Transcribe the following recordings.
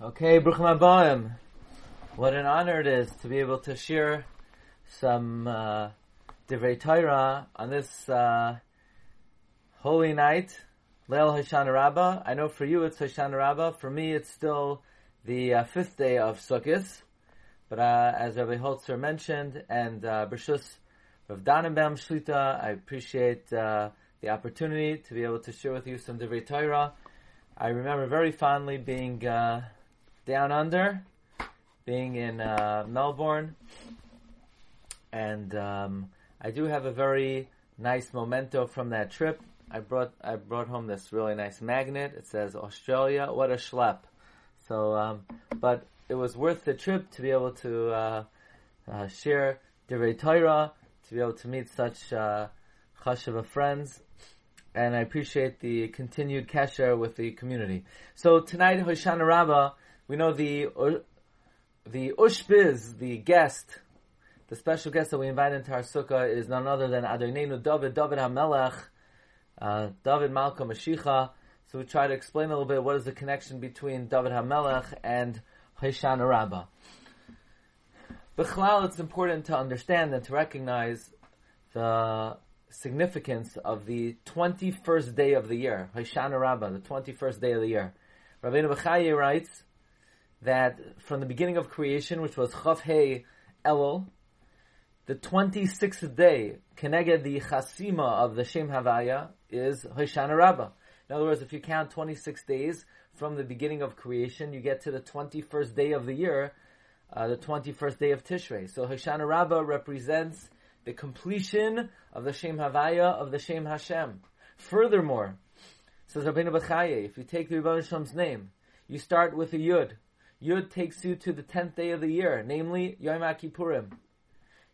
Okay, Bruchim Abayim. What an honor it is to be able to share some uh, Torah on this uh, holy night, Leil Hoshana Rabbah. I know for you it's Hoshana Rabbah. For me, it's still the uh, fifth day of Sukkot. But uh, as Rabbi Holzer mentioned, and uh, Bershus Rav Dannenbaum Shlita, I appreciate uh, the opportunity to be able to share with you some Divrei Torah. I remember very fondly being uh, down under, being in uh, Melbourne, and um, I do have a very nice memento from that trip. I brought I brought home this really nice magnet. It says Australia. What a schlep! So, um, but it was worth the trip to be able to uh, uh, share Divrei Torah, to be able to meet such uh, friends, and I appreciate the continued kesher with the community. So tonight, Hoshana Rabbah, we know the the ushpiz, the guest, the special guest that we invite into our sukkah is none other than Adonenu David, David HaMelech, uh, David Malka Mashiach. So we try to explain a little bit what is the connection between David HaMelech and Hoshana Rabbah. B'chlal, it's important to understand and to recognize the significance of the 21st day of the year, Hoshana Rabbah, the 21st day of the year. Rabbeinu Bechaye writes that from the beginning of creation, which was Chav Hey Elul, the 26th day, Keneged the Chasima of the Shem Havaya, is Hoshana Rabbah. In other words, if you count 26 days from the beginning of creation, you get to the 21st day of the year, uh, the 21st day of Tishrei. So Hoshana Rabbah represents the completion of the Shem Havaya of the Shem Hashem. Furthermore, says Rabbeinu Bechaye, if you take the Rebbeinu Shem's name, you start with a Yud. Yud takes you to the 10th day of the year, namely Yom Kippurim.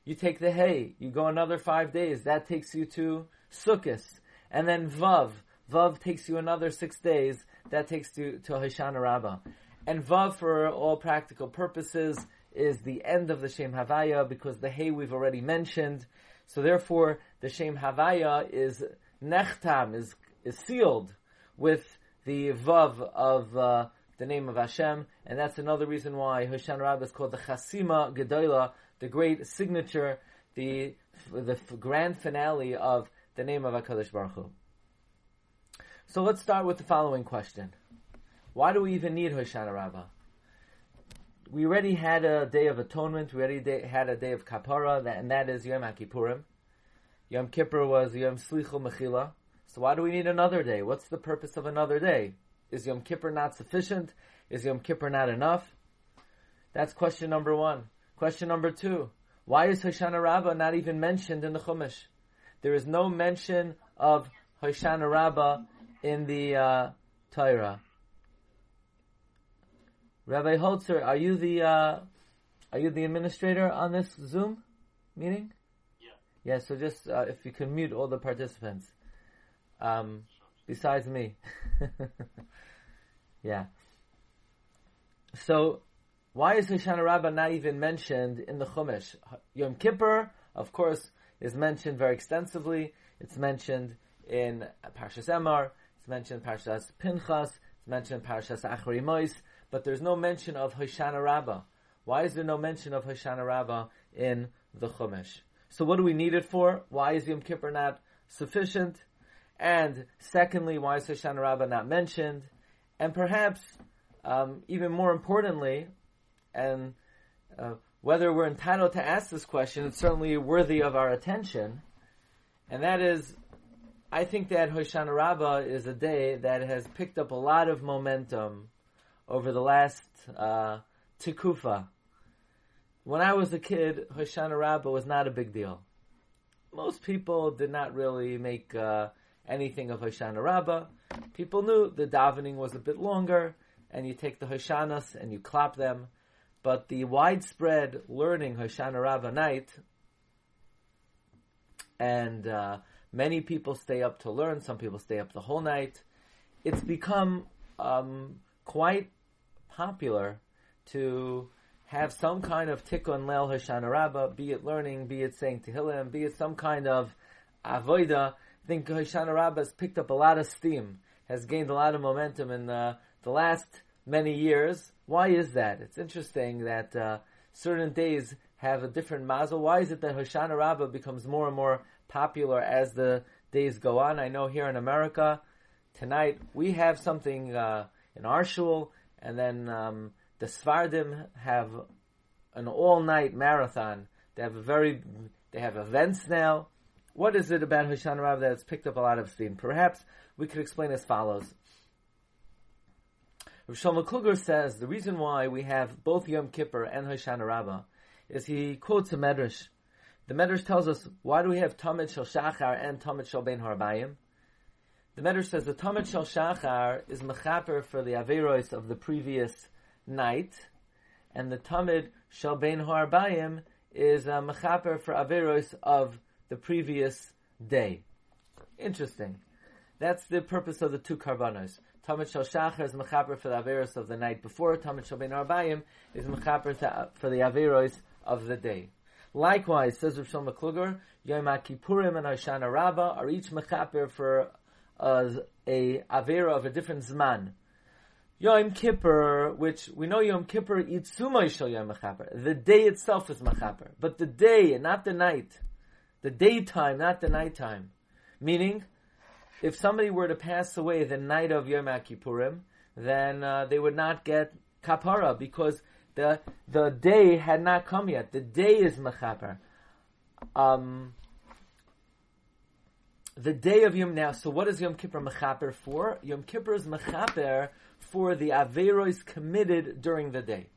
You take the Hey, you go another five days, that takes you to Sukkot. And then Vav, Vav takes you another six days, that takes you to Hoshana Rabbah. And Vav, for all practical purposes, is the end of the Shem Havaya because the Hey we've already mentioned. So therefore, the Shem Havaya is Nechtam, is, is sealed with the Vav of uh, the name of Hashem, and that's another reason why Hoshana Rabbah is called the Chasima Gedola, the great signature, the the grand finale of the name of Hakadosh Baruch Hu. So let's start with the following question: Why do we even need Hoshana Rabbah? We already had a day of atonement. We already had a day of kapara, and that is Yom Kippurim. Yom Kippur was Yom Slichul Mechila. So why do we need another day? What's the purpose of another day? Is Yom Kippur not sufficient? Is Yom Kippur not enough? That's question number one. Question number two. Why is Hoshana Rabbah not even mentioned in the Chumash? There is no mention of Hoshana Rabbah in the uh, Torah. Rabbi Holzer, are you the uh, are you the administrator on this Zoom meeting? Yeah. Yeah. So just uh, if you can mute all the participants, um, besides me. yeah. So why is Hoshana Rabbah not even mentioned in the Chumash? Yom Kippur, of course, is mentioned very extensively. It's mentioned in Parshas Emor. It's mentioned in Parshas Pinchas. It's mentioned in Parshas Achri Mois. But there's no mention of Hoshana Rabbah. Why is there no mention of Hoshana Rabbah in the Chumash? So what do we need it for? Why is Yom Kippur not sufficient? And secondly, why is Hoshana Rabbah not mentioned? And perhaps, um, even more importantly, and uh, whether we're entitled to ask this question, it's certainly worthy of our attention. And that is, I think that Hoshana Rabbah is a day that has picked up a lot of momentum over the last uh. When I was a kid, Hoshana Rabbah was not a big deal. Most people did not really make uh, anything of Hoshana Rabbah. People knew the davening was a bit longer, and you take the Hoshanas and you clap them. But the widespread learning Hoshana Rabbah night, and uh, many people stay up to learn. Some people stay up the whole night. It's become um, quite popular to have some kind of tikkun leil Hoshana Rabbah, be it learning, be it saying Tehillim, be it some kind of avoida. I think Hoshana Rabbah has picked up a lot of steam, has gained a lot of momentum in the, the last many years. Why is that? It's interesting that uh, certain days have a different mazel. Why is it that Hoshana Rabbah becomes more and more popular as the days go on? I know here in America, tonight we have something uh, in our shul, and then um, the Svardim have an all-night marathon. They have a very, they have events now. What is it about Hoshana Rabbah that has picked up a lot of steam? Perhaps we could explain as follows. Rav Shlomo Kluger says the reason why we have both Yom Kippur and Hoshana Rabbah is he quotes a medrash. The medrash tells us why do we have Tamid Shel Shachar and Tamid Shel Ben Harbayim. The medrash says the Tamid Shel Shachar is mechaper for the averos of the previous night, and the Tamid Shel Ben Harbayim is a mechaper for averos of the previous day. Interesting. That's the purpose of the two karbanos. Tamid Shal Shachar is mechaper for the Averos of the night before. Tamid Shal Ben Arbayim is mechaper for the Averos of the day. Likewise, says Rav Shlomo Kluger, Yom Kippurim and Hoshana Rabbah are each mechaper for a, a Avera of a different Zman. Yom Kippur, which we know Yom Kippur Itzumay Shal Yom Mechaper. The day itself is Mechaper, but the day, and not the night. The daytime, not the nighttime. Meaning, if somebody were to pass away the night of Yom Kippurim, then uh, they would not get kapara because the the day had not come yet. The day is mechaper. Um, the day of Yom now. So what is Yom Kippur mechaper for? Yom Kippur is mechaper for the averos committed during the day.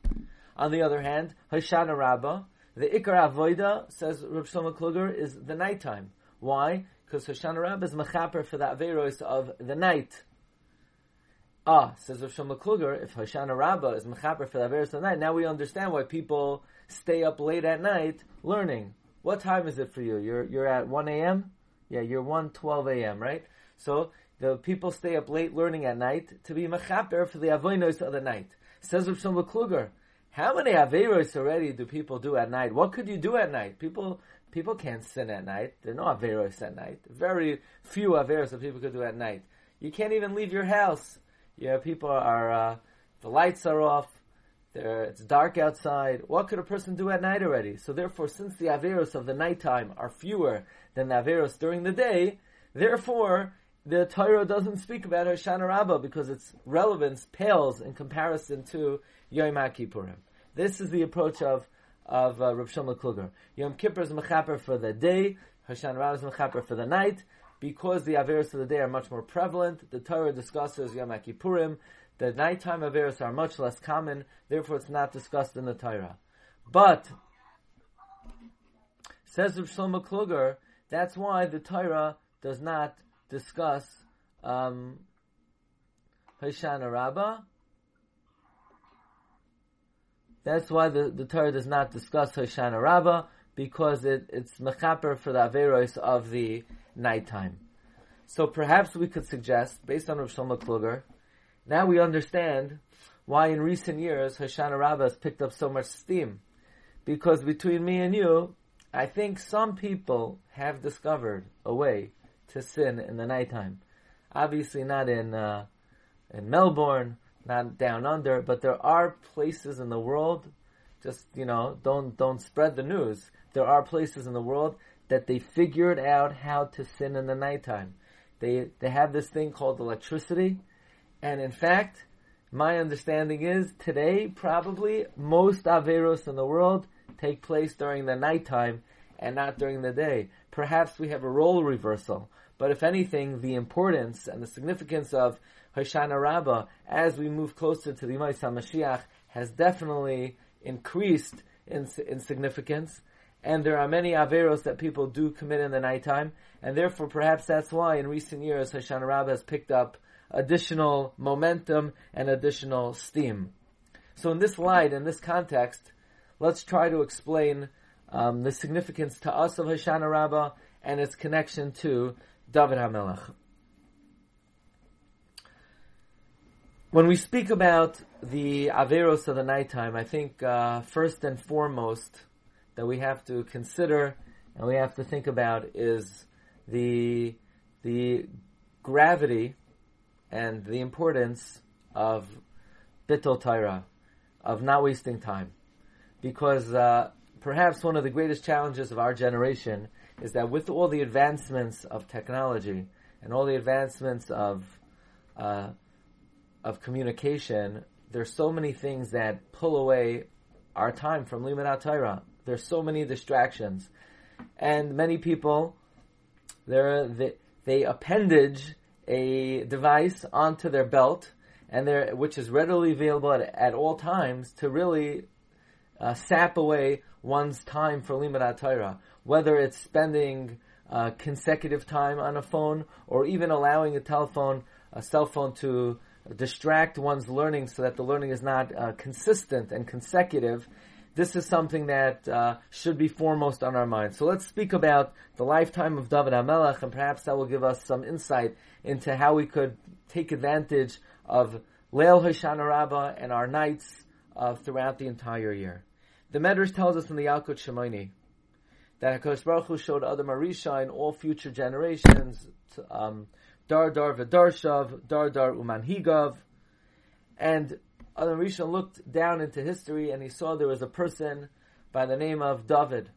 On the other hand, Hoshana Rabbah, the Ikar Avoida, says Rav Shlomo Kluger, is the nighttime. Why? because Hoshana Rabbah is mechaper for the averos of the night. Ah, says Rav Shlomo Kluger, if Hoshana Rabbah is mechaper for the averos of the night, now we understand why people stay up late at night learning. What time is it for you? You're you're at one a.m. Yeah, you're one twelve a.m. Right? So the people stay up late learning at night to be mechaper for the averos of the night. Says Rav Shlomo Kluger, how many averos already do people do at night? What could you do at night? People People can't sin at night. There are no averos at night. Very few averos that people could do at night. You can't even leave your house. Yeah, people are, uh, the lights are off. There, it's dark outside. What could a person do at night already? So therefore, since the averos of the nighttime are fewer than the averos during the day, therefore, the Torah doesn't speak about Hoshana Rabbah because its relevance pales in comparison to Yom Kippurim. This is the approach of of uh, Rav Shlomo Kluger. Yom Kippur is mechaper for the day, Hashan Rav is mechaper for the night. Because the Averos of the day are much more prevalent, the Torah discusses Yom Kippurim. The nighttime Averos are much less common, therefore it's not discussed in the Torah. But, says Rav Shlomo Kluger, that's why the Torah does not discuss um, Hoshana Rabbah, that's why the, the Torah does not discuss Hoshana Rabbah, because it, it's mechaper for the Averos of the nighttime. So perhaps we could suggest, based on Rav Shlomo Kluger, now we understand why in recent years Hoshana Rabbah has picked up so much steam. Because between me and you, I think some people have discovered a way to sin in the nighttime. Obviously not in, uh, in Melbourne, not down under, but there are places in the world, just, you know, don't, don't spread the news. There are places in the world that they figured out how to sin in the nighttime. They, they have this thing called electricity, and in fact, my understanding is today probably most averos in the world take place during the nighttime and not during the day. Perhaps we have a role reversal, but if anything, the importance and the significance of Hoshana Rabbah, as we move closer to the Yemais HaMashiach, has definitely increased in, in significance. And there are many Averos that people do commit in the nighttime. And therefore, perhaps that's why in recent years, Hoshana Rabbah has picked up additional momentum and additional steam. So in this light, in this context, let's try to explain um, the significance to us of Hoshana Rabbah and its connection to David HaMelech. When we speak about the Averos of the nighttime, I think uh, first and foremost that we have to consider and we have to think about is the the gravity and the importance of bittul Torah, of not wasting time. Because uh, perhaps one of the greatest challenges of our generation is that with all the advancements of technology and all the advancements of uh, of communication, there's so many things that pull away our time from Limud Torah. There's so many distractions, and many people they they appendage a device onto their belt, and which is readily available at, at all times to really uh, sap away one's time for Limud Torah. Whether it's spending uh, consecutive time on a phone, or even allowing a telephone, a cell phone to distract one's learning so that the learning is not uh, consistent and consecutive, this is something that uh, should be foremost on our mind. So let's speak about the lifetime of David HaMelech, and perhaps that will give us some insight into how we could take advantage of Leil Hoshana Rabbah and our nights uh, throughout the entire year. The Medrash tells us in the Yalkut Shimoni that HaKadosh Baruch Hu showed Adam Arisha in all future generations, um, Dar Dar V'Darshav, Dar Dar Umanhigav, and Adam Rishon looked down into history and he saw there was a person by the name of David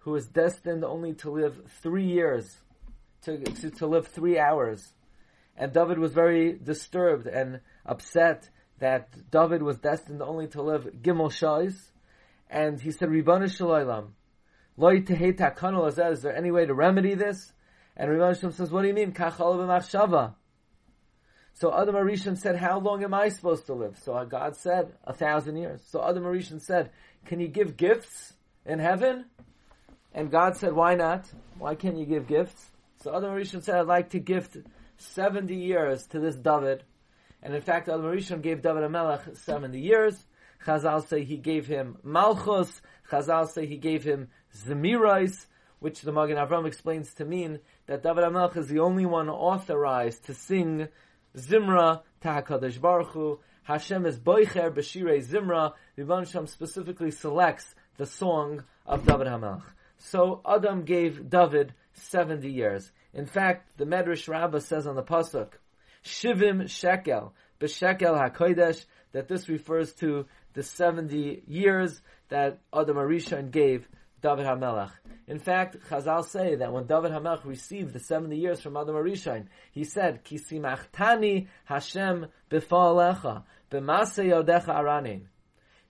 who was destined only to live three years, to, to, to live three hours. And David was very disturbed and upset that David was destined only to live Gimel Shais. And he said, Ribbana Shalaylam, Loi Tehei is there any way to remedy this? And Ribbana Shalom says, what do you mean? Kachal b'machshava. So Adam Arishan said, how long am I supposed to live? So uh, God said, a thousand years. So Adam Arishan said, can you give gifts in heaven? And God said, why not? Why can't you give gifts? So Adam Arishan said, I'd like to gift 70 years to this David. And in fact, Adam Arishan gave David HaMelech 70 years. Chazal say he gave him Malchus. Chazal say he gave him Zemirais, which the Magen Avram explains to mean that David HaMelech is the only one authorized to sing Zimra Tahakadosh Baruch Hu. Hashem is Boicher B'Shirei Zimra. Rebban Shem specifically selects the song of David Hamelch. So Adam gave David 70 years. In fact, the Medrash Rabbah says on the Pasuk, Shivim Shekel, B'Shekel HaKodesh, that this refers to the 70 years that Adam Arishan gave David HaMelech. In fact, Chazal say that when David HaMelech received the 70 years from Adam Arishain, he said, Kisimachtani Hashem b'fa'alecha, b'masei yodecha aranin.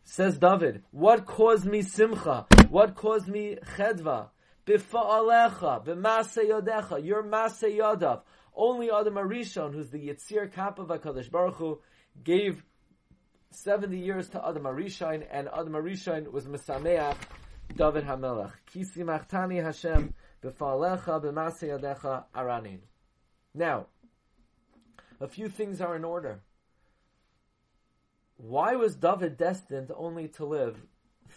Says David, what caused me simcha? What caused me chedva? B'fa'alecha, b'masei yodecha, your masei yodav. Only Adam Arishon, who's the Yitzir Kappa HaKadosh Baruch Hu, gave 70 years to Adam Arishain, and Adam Arishain was Mesameach David Hamelach. Kisi machtani Hashem b'falecha b'masei aranin. Now, a few things are in order. Why was David destined only to live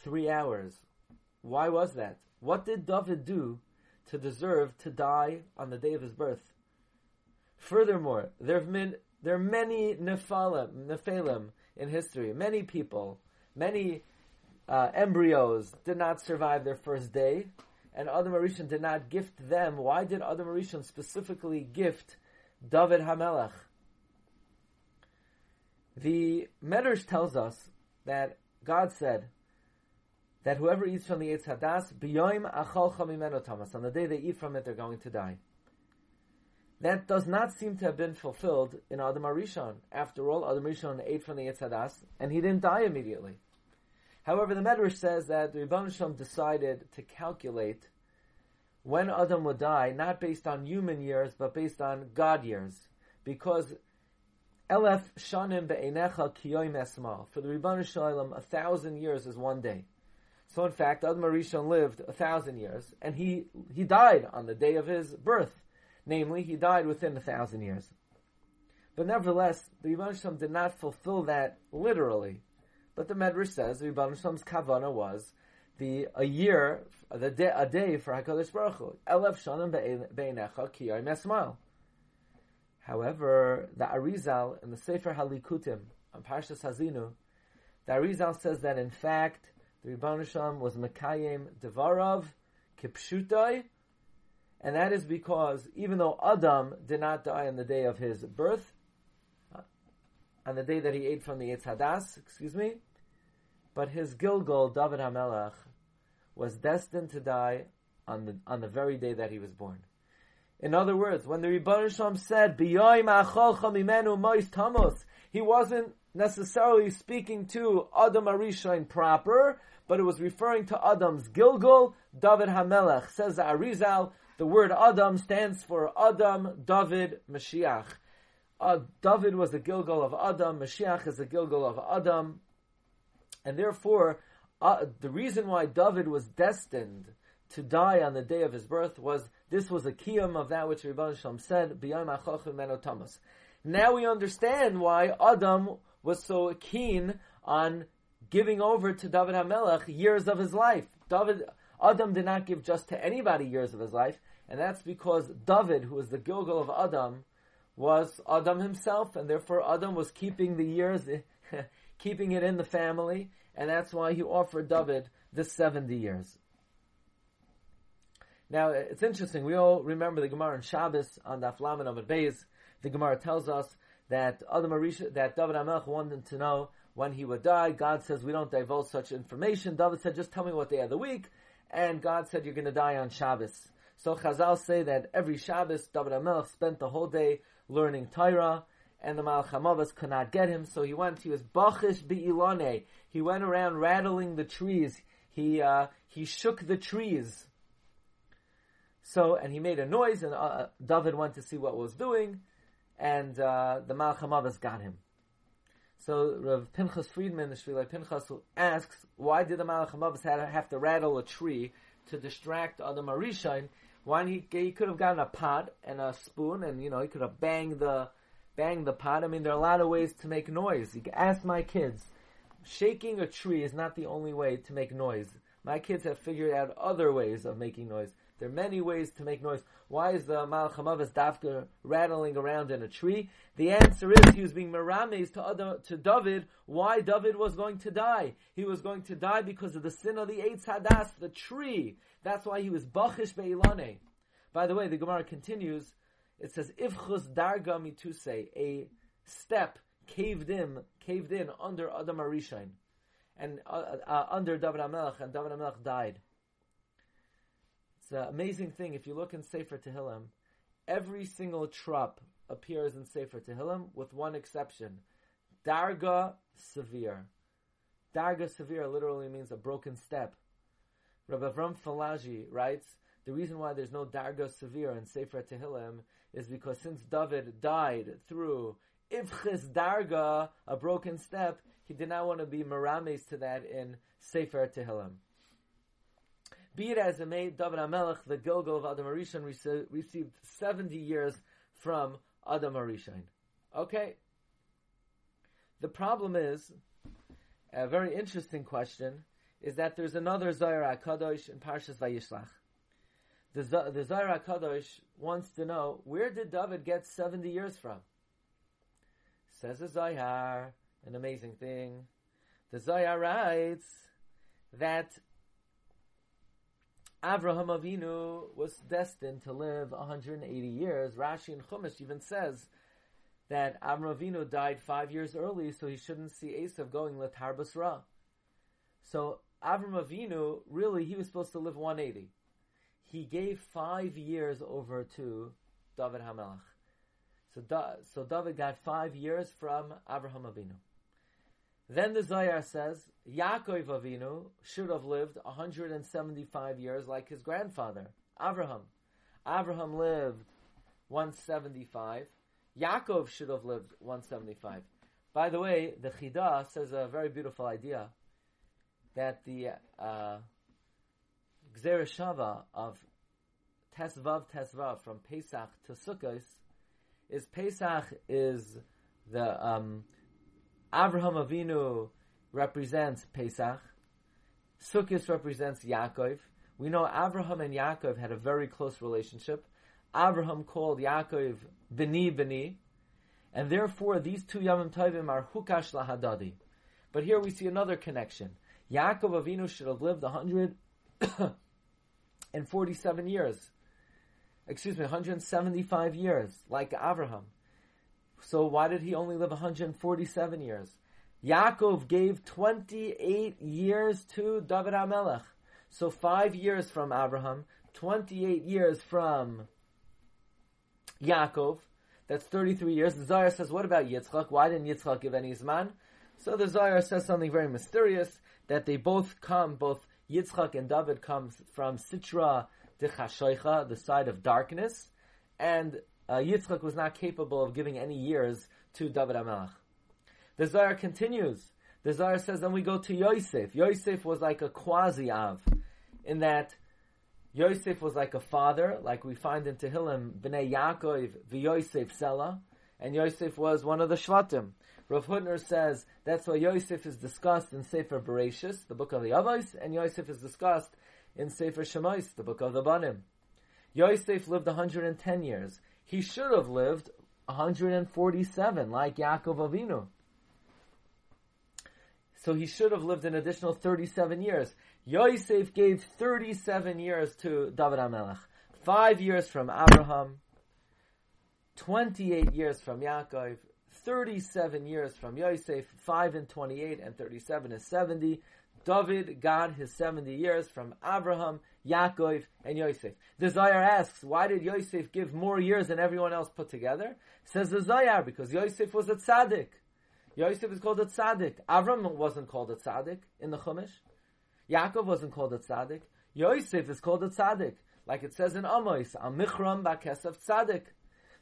three hours? Why was that? What did David do to deserve to die on the day of his birth? Furthermore, there have been there are many nephalim in history. Many people, many uh, embryos did not survive their first day, and Adam Arishan did not gift them. Why did Adam Arishan specifically gift David Hamelech? The Medrash tells us that God said that whoever eats from the Eitz Hadas, biyoim achol chamimeno tamas, on the day they eat from it, they're going to die. That does not seem to have been fulfilled in Adam Arishon. After all, Adam Arishon ate from the Eitz Hadas, and he didn't die immediately. However, the Medrash says that the Rebbe decided to calculate when Adam would die, not based on human years, but based on God years. Because Elef Shanim Be'enecha Kiyoim Esma. For the Rebbe Shalom, a thousand years is one day. So in fact, Adam Arishon lived a thousand years, and he, he died on the day of his birth. Namely, he died within a thousand years. But nevertheless, the Shalom did not fulfill that literally. But the Medrash says the Shalom's kavana was the a year, the day, a day for Hakadosh Baruch Hu. Elef shanim mesmal. However, the Arizal in the Sefer Halikutim on Parshas Hazinu, the Arizal says that in fact the Rebbe Shalom was Mekayim Devarav Kipshutai, and that is because even though Adam did not die on the day of his birth, uh, on the day that he ate from the Hadas, excuse me, but his Gilgal, David HaMelech, was destined to die on the, on the very day that he was born. In other words, when the Rebbe Shalom said, he wasn't necessarily speaking to Adam Arishain proper, but it was referring to Adam's Gilgal, David Hamelech. Says the Arizal, the word Adam stands for Adam, David, Mashiach. Uh, David was the Gilgal of Adam, Mashiach is the Gilgal of Adam, and therefore, uh, the reason why David was destined to die on the day of his birth was this was a kiyum of that which Rebbe Shalom said, Now we understand why Adam was so keen on giving over to David HaMelech years of his life. David, Adam did not give just to anybody years of his life, and that's because David, who was the Gilgal of Adam, was Adam himself, and therefore Adam was keeping the years, keeping it in the family, and that's why he offered David the 70 years. Now, it's interesting, we all remember the Gemara in Shabbos on the Aflamin of Beis. The Gemara tells us that Adam Arisha, that David Amelch wanted to know when he would die. God says we don't divulge such information. David said, just tell me what day of the week. And God said, you're going to die on Shabbos. So Chazal say that every Shabbos, David Amelch spent the whole day learning Torah, and the Malchamavas could not get him, so he went, he was Bachish Be'ilane. He went around rattling the trees. He, uh, he shook the trees. So, and he made a noise, and uh, David went to see what was doing, and uh, the Malchamavas got him. So Rav Pinchas Friedman, the Shvilai Pinchas, asks, why did the Malchamavas have to rattle a tree to distract Adam Arishain? Why he, he could have gotten a pot and a spoon, and you know he could have banged the banged the pot. I mean, there are a lot of ways to make noise. You ask my kids. Shaking a tree is not the only way to make noise. My kids have figured out other ways of making noise. There are many ways to make noise. Why is the Malchamavas Dafka rattling around in a tree? The answer is he was being merames to, other, to David why David was going to die. He was going to die because of the sin of the Eitz Hadas, the tree. That's why he was Bachish Be'ilane. By the way, the Gemara continues, it says, Ifchus Darga Mituse, a step caved in, caved in under Adam Arishain, and uh, uh, under David HaMelech, and David HaMelech died. It's an amazing thing. If you look in Sefer Tehillim, every single trop appears in Sefer Tehillim with one exception. Darga severe. Darga severe literally means a broken step. Rabbi Avram Falaji writes, the reason why there's no Darga severe in Sefer Tehillim is because since David died through Ivchis Darga, a broken step, he did not want to be merames to that in Sefer Tehillim. Be it as it may, David HaMelech, the Gilgal of Adam Arishan, received 70 years from Adam Arishan. Okay? The problem is, a very interesting question, is that there's another Zohar HaKadosh in Parshas Vayishlach. The, the Zohar HaKadosh wants to know, where did David get 70 years from? Says the Zohar, an amazing thing. The Zohar writes that Avraham Avinu was destined to live 180 years. Rashi and Chumash even says that Avraham Avinu died five years early, so he shouldn't see Esav going Latar Basra. So Avraham Avinu, really, he was supposed to live 180. He gave five years over to David Hamelach. So, da, so David got five years from Avraham Avinu. Then the Zohar says Yaakov Avinu should have lived 175 years like his grandfather, Avraham. Avraham lived 175. Yaakov should have lived 175. By the way, the Chida says a very beautiful idea that the uh, Shava of Tesvav Tesvav from Pesach to Sukkot is Pesach is the um, Avraham Avinu represents Pesach. Sukkot represents Yaakov. We know Avraham and Yaakov had a very close relationship. Avraham called Yaakov Bini Bini, and therefore these two Yamim Tovim are Hukash Lahadadi. But here we see another connection. Yaakov Avinu should have lived 147 years. Excuse me, 175 years, like Abraham. So why did he only live 147 years? Yaakov gave 28 years to David HaMelech. So five years from Abraham, 28 years from Yaakov. That's 33 years. The Zohar says, what about Yitzchak? Why didn't Yitzchak give any Zman? So the Zohar says something very mysterious, that they both come, both Yitzchak and David comes from Sitra de Chashoicha, the side of darkness, and uh, Yitzchak was not capable of giving any years to David HaMelech. The Zohar continues. The Zohar says, then we go to Yosef. Yosef was like a quasi-Av, in that Yosef was like a father, like we find in Tehillim, Bnei Yaakov v'Yosef Sela, and Yosef was one of the Shvatim. Rav Hutner says that's why Yosef is discussed in Sefer Bereshis, the book of the Avos, and Yosef is discussed in Sefer Shemais, the book of the Banim. Yosef lived 110 years. He should have lived 147, like Yaakov Avinu. So he should have lived an additional 37 years. Yosef gave 37 years to David HaMelech. Five years from Abraham, 28 years from Yaakov, 37 years from Yosef, 5 and 28 and 37 is 70. David got his 70 years from Abraham, Yaakov, and Yosef. The Zohar asks, why did Yosef give more years than everyone else put together? Says the Zohar, because Yosef was a tzaddik. Yosef is called a tzaddik. Avram wasn't called a tzaddik in the Chumash. Yaakov wasn't called a tzaddik. Yosef is called a tzaddik. Like it says in Amos, Amichram Bakesef tzaddik.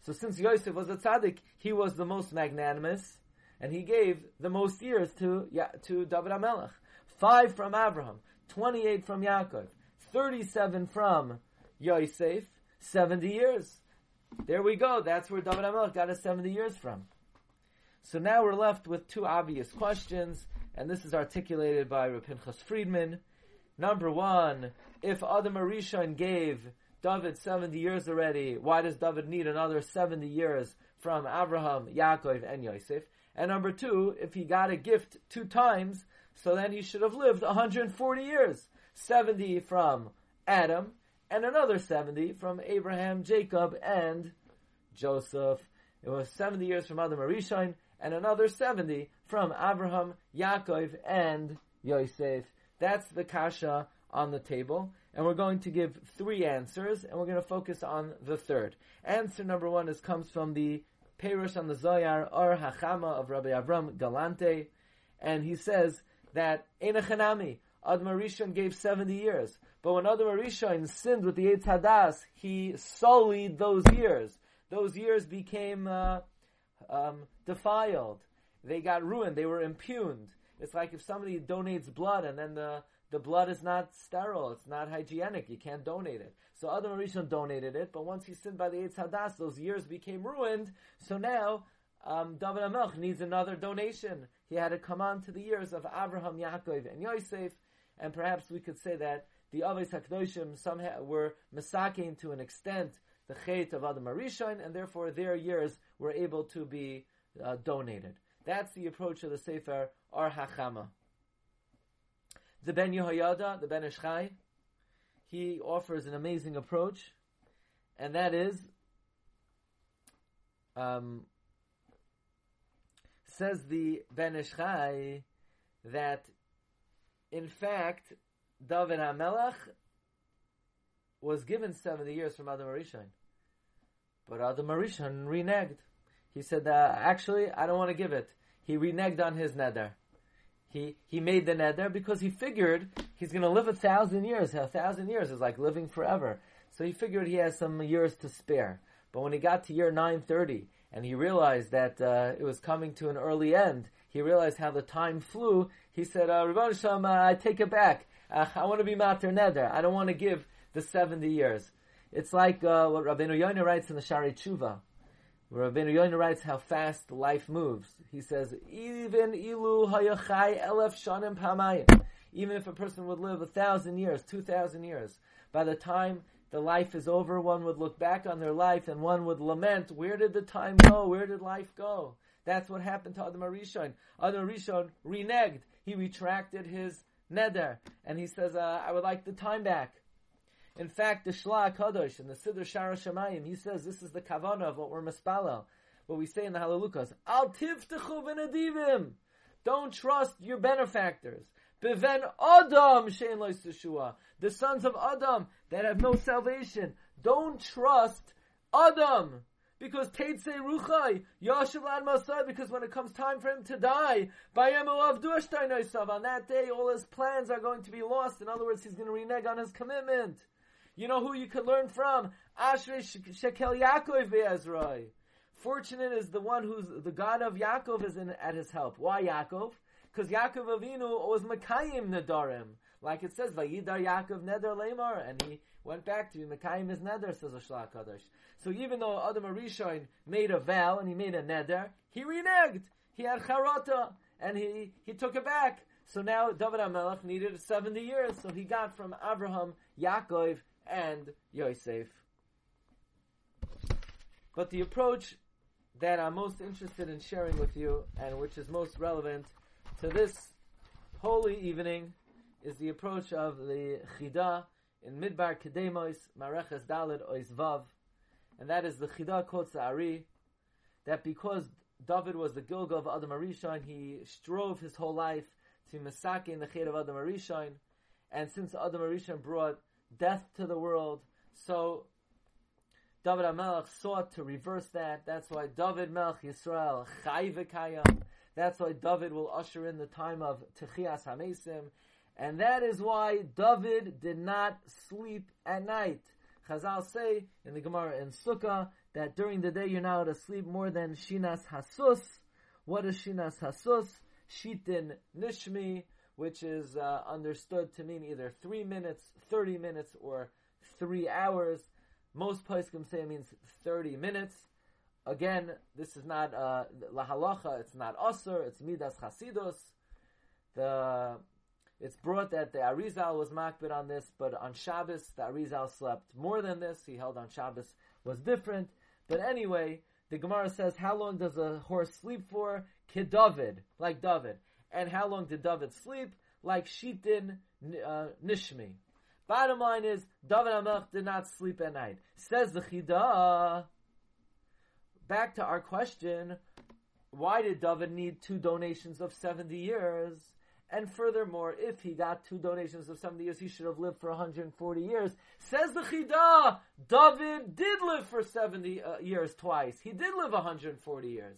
So since Yosef was a tzaddik, he was the most magnanimous, and he gave the most years to, to David HaMelech. Five from Abraham, 28 from Yaakov, 37 from Yosef, 70 years. There we go. That's where David HaMelech got his 70 years from. So now we're left with two obvious questions, and this is articulated by Rav Pinchas Friedman. Number one, if Adam Arishon gave David 70 years already, why does David need another 70 years from Abraham, Yaakov, and Yosef? And number two, if he got a gift two times, so then he should have lived 140 years. 70 from Adam, and another 70 from Abraham, Jacob, and Joseph. It was 70 years from Adam Arishon, and another 70 from Abraham, Yaakov, and Yosef. That's the kasha on the table. And we're going to give three answers, and we're going to focus on the third. Answer number one is comes from the Perush on the Zohar, Or Hachama of Rabbi Avram Galante, and he says that Enechanami, Admar Rishon gave 70 years. But when Admar Rishon sinned with the Eitz Hadas, he sullied those years. Those years became uh, um, defiled. They got ruined. They were impugned. It's like if somebody donates blood and then the, the blood is not sterile. It's not hygienic. You can't donate it. So Adam Rishon donated it, but once he sinned by the Eitz Hadas, those years became ruined. So now um, David Amelch needs another donation. He had to come on to the years of Abraham, Yaakov, and Yosef, and perhaps we could say that the Aves Hakdoshim somehow were masaking to an extent the Chet of Adam Arishon, and therefore their years were able to be uh, donated. That's the approach of the Sefer Or Hachama. The Ben Yehoyada, the Ben Ish Chai, he offers an amazing approach, and that is, um, says the Ben Ish Chai, that in fact, David HaMelech was given 70 years from Adam Arishon. But Adam Arishon reneged. He said, uh, actually, I don't want to give it. He reneged on his nether. He, he made the nether because he figured he's going to live a thousand years. A thousand years is like living forever. So he figured he has some years to spare. But when he got to year 930 and he realized that uh, it was coming to an early end, he realized how the time flew. He said, uh, Rabban uh, I take it back. Uh, I want to be Mater Nether. I don't want to give the 70 years. It's like uh, what Rabbeinu Yonah writes in the Shari Tshuva. Rabbeinu Yonah writes how fast life moves. He says, even ilu hayachai elef shanim pamayim. Even if a person would live a thousand years, two thousand years, by the time the life is over, one would look back on their life and one would lament, where did the time go? Where did life go? That's what happened to Adam Arishon. Adam Arishon reneged. He retracted his neder. And he says, uh, I would like the time back. In fact, the Shla Kadosh and the Siddur Shara Shemayim, he says this is the kavana of what we're mispalel. what we say in the Halalukas, Al tivtechu v'nadivim. Don't trust your benefactors. Beven Adam shein Yeshua. The sons of Adam that have no salvation. Don't trust Adam. Because Teitse Ruchai, Yashalan Masai, because when it comes time for him to die, on that day all his plans are going to be lost. In other words, he's going to renege on his commitment. You know who you could learn from? Ashrei Shekel Yaakov Ve'ezrai. Fortunate is the one who's the God of Yaakov is in, at his help. Why Yaakov? Because Yaakov Avinu was Makayim Nedarim. Like it says, Vayidar Yaakov Neder Lemar, and he went back to Makayim his Neder, says Ashla Kadosh. So even though Adam Arishain made a vow and he made a Neder, he reneged. He had Charata, and he, he took it back. So now David HaMelech needed 70 years, so he got from Abraham, Yaakov, and Yosef. But the approach that I'm most interested in sharing with you, and which is most relevant to this holy evening, is the approach of the Chida in Midbar Kedemos, Mareches Dalid Ois Vav, and that is the Chida Kotz Ari, that because David was the Gilgal of Adam Arishan, he strove his whole life to Masake in the Ched of Adam Arishan, and since Adam Arishan brought death to the world, so David HaMelech sought to reverse that. That's why David Melch Yisrael Chai V'Kayam. That's why David will usher in the time of Techias Hamesim. And that is why David did not sleep at night. Chazal say in the Gemara in Sukkah that during the day you're not allowed to sleep more than Shinas Hasus. What is Shinas Hasus? Shitin Nishmi, which is uh, understood to mean either three minutes, thirty minutes, or three hours. Most poskim say it means 30 minutes. Again, this is not uh, la halacha. It's not asur. It's midas chasidus. The it's brought that the Arizal was makbid on this, but on Shabbos the Arizal slept more than this. He held on Shabbos was different. But anyway, the Gemara says, how long does a horse sleep for? Kid David, like David. And how long did David sleep? Like Shitin uh, Nishmi. Bottom line is, David HaMelech did not sleep at night. Says the Chida. Back to our question, why did David need two donations of 70 years? And furthermore, if he got two donations of 70 years, he should have lived for 140 years. Says the Chida, David did live for 70 uh, years twice. He did live 140 years.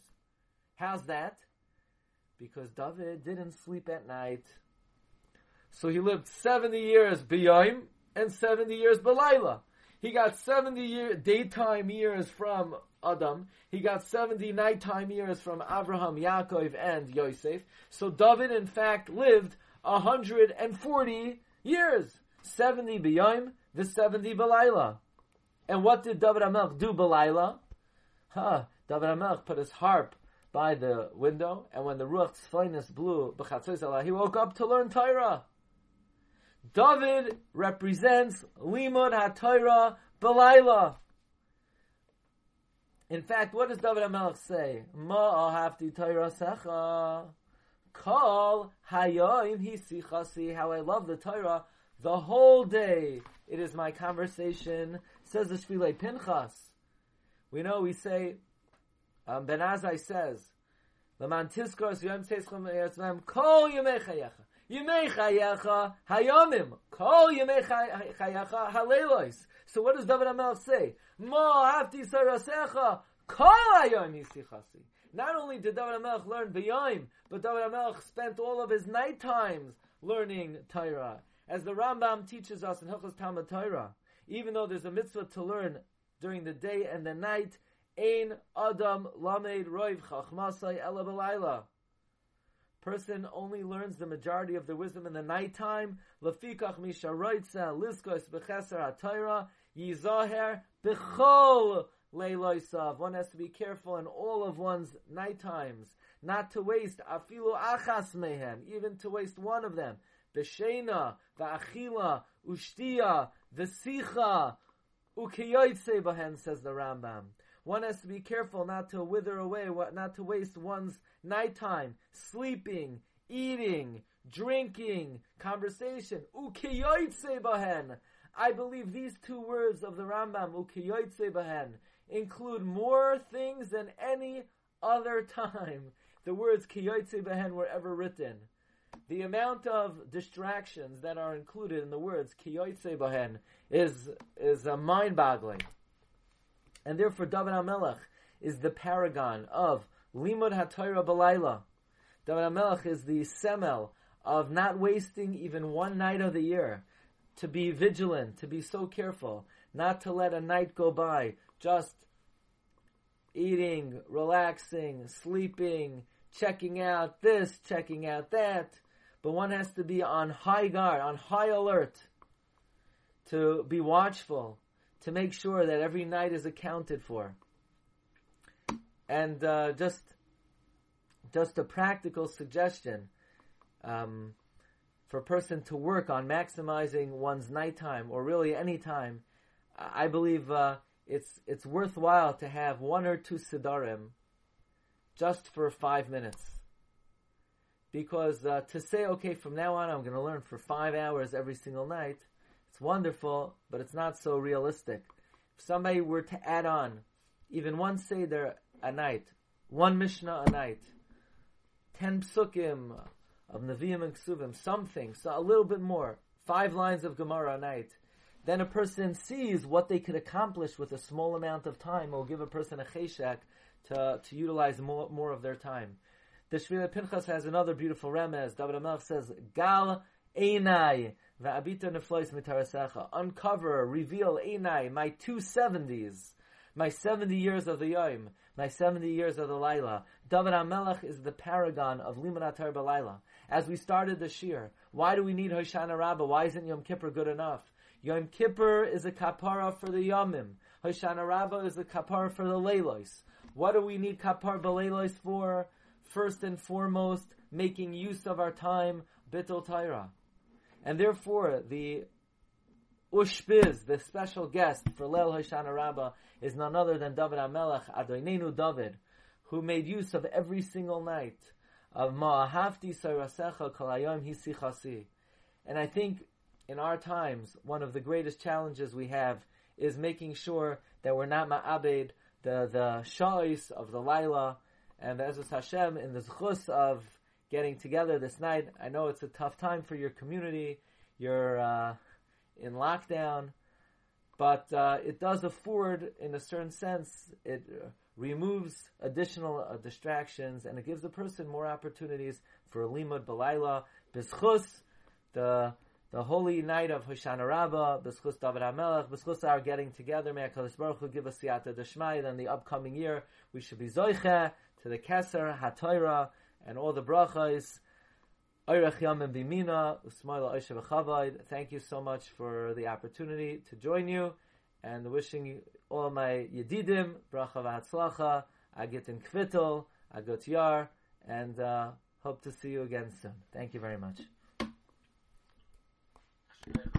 How's that? Because David didn't sleep at night. So he lived 70 years b'yayim and 70 years b'layla. He got 70 year, daytime years from Adam. He got 70 nighttime years from Abraham, Yaakov, and Yosef. So David, in fact, lived 140 years. 70 b'yayim, the 70 b'layla. And what did David HaMelech do b'layla? Huh, David HaMelech put his harp by the window, and when the Ruach Tzfainis blew, he woke up to learn Torah. David represents Limud HaTorah B'layla. In fact, what does David HaMelech say? Ma ahavti Torah secha. Call hayoim hisichasi. How I love the Torah. The whole day it is my conversation. Says the Shvilei Pinchas. We know we say, um, Ben Azai says, Leman tiskos yom teischem kol yomei chayecha. Yemei chayacha hayomim. Kol yemei chayacha halelos. So what does David HaMelech say? Mo hafti sarasecha kol hayom yisichasi. Not only did David HaMelech learn b'yom, but David HaMelech spent all of his night times learning Torah. As the Rambam teaches us in Hilchos Talmud Torah, even though there's a mitzvah to learn during the day and the night, Ein Adam Lamed Roiv Chachmasai Ela B'Layla person only learns the majority of their wisdom in the night nighttime. Lafikach misha roitza liskos becheser atayra yizaher bechol leiloisav. One has to be careful in all of one's night times, not to waste afilu achas mehem, even to waste one of them. Beshena, va'achila, ushtia, v'sicha, ukiyoitse bahen, says the Rambam. One has to be careful not to wither away, not to waste one's nighttime, sleeping, eating, drinking, conversation. Bahen. I believe these two words of the Rambam, ukiyoitse bahen, include more things than any other time the words Kiyotze Behen were ever written. The amount of distractions that are included in the words Kiyotze Behen is, is mind-boggling. And therefore David HaMelech is the paragon of Limud HaTorah Balayla. David HaMelech is the semel of not wasting even one night of the year, to be vigilant, to be so careful, not to let a night go by, just eating, relaxing, sleeping, checking out this, checking out that. But one has to be on high guard, on high alert, to be watchful, to make sure that every night is accounted for. And uh, just, just a practical suggestion um, for a person to work on maximizing one's nighttime, or really any time. I believe uh, it's it's worthwhile to have one or two siddharim just for five minutes. Because uh, to say, okay, from now on I'm going to learn for five hours every single night, it's wonderful, but it's not so realistic. If somebody were to add on even one Seder a night, one Mishnah a night, ten psukim of Nevi'im and Ksuvim, something, so a little bit more, five lines of Gemara a night, then a person sees what they could accomplish with a small amount of time. It will give a person a cheshek to, to utilize more, more of their time. The Shvilei Pinchas has another beautiful remez. David HaMelech says, Gal Einai va'abita neflois mitarasecha. Uncover, reveal Einai, my two seventies. My 70 years of the Yom, my 70 years of the Laila. David HaMelech is the paragon of Liman Atar Laila. As we started the Shir, why do we need Hoshana Rabbah? Why isn't Yom Kippur good enough? Yom Kippur is a kapara for the Yomim. Hoshana Rabbah is a kapara for the Leilos. What do we need kapar beleilos for? First and foremost, making use of our time, bittul taira. And therefore, the Ushpiz, the special guest for Leil Hoshana Rabbah, is none other than David HaMelech, Adonenu David, who made use of every single night of Ma'ahavti Sarasecha Kalayom Hisichasi. And I think in our times, one of the greatest challenges we have is making sure that we're not ma'abed the the shais of the Laila and the Ezra Hashem in the zchus of getting together this night. I know it's a tough time for your community. You're uh, in lockdown, but uh, it does afford, in a certain sense, it uh, removes additional uh, distractions and it gives the person more opportunities for limud balayla, bizchus, the the holy night of Hoshana Rabbah, B'schus David HaMelech, B'schus our getting together, may HaKadosh Baruch Hu give us Siyata Deshmai, then the upcoming year, we should be Zoiche to the Keser, HaToira, and all the brachas. Thank you so much for the opportunity to join you, and wishing you all my Yedidim, Bracha V'Hatzlacha, Agit in Kvitel, Agot Yar, and uh, hope to see you again soon. Thank you very much.